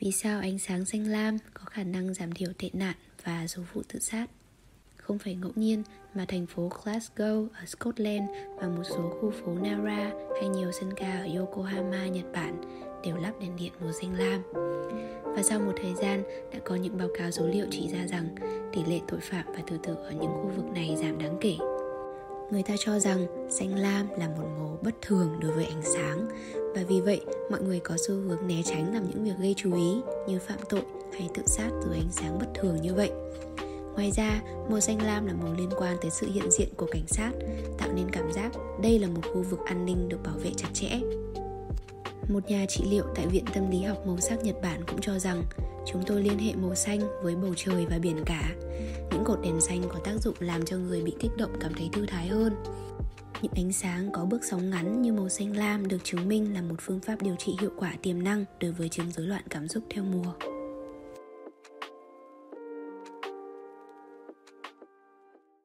Vì sao ánh sáng xanh lam có khả năng giảm thiểu tệ nạn và số vụ tự sát? Không phải ngẫu nhiên mà thành phố Glasgow ở Scotland và một số khu phố Nara hay nhiều sân ga ở Yokohama, Nhật Bản đều lắp đèn điện màu xanh lam. Và sau một thời gian đã có những báo cáo số liệu chỉ ra rằng tỷ lệ tội phạm và tự tử ở những khu vực này giảm đáng kể. Người ta cho rằng xanh lam là một màu bất thường đối với ánh sáng và vì vậy mọi người có xu hướng né tránh làm những việc gây chú ý như phạm tội hay tự sát dưới ánh sáng bất thường như vậy. Ngoài ra, màu xanh lam là màu liên quan tới sự hiện diện của cảnh sát, tạo nên cảm giác đây là một khu vực an ninh được bảo vệ chặt chẽ. Một nhà trị liệu tại Viện Tâm lý học màu sắc Nhật Bản cũng cho rằng chúng tôi liên hệ màu xanh với bầu trời và biển cả. Những cột đèn xanh có tác dụng làm cho người bị kích động cảm thấy thư thái hơn. Những ánh sáng có bước sóng ngắn như màu xanh lam được chứng minh là một phương pháp điều trị hiệu quả tiềm năng đối với chứng rối loạn cảm xúc theo mùa.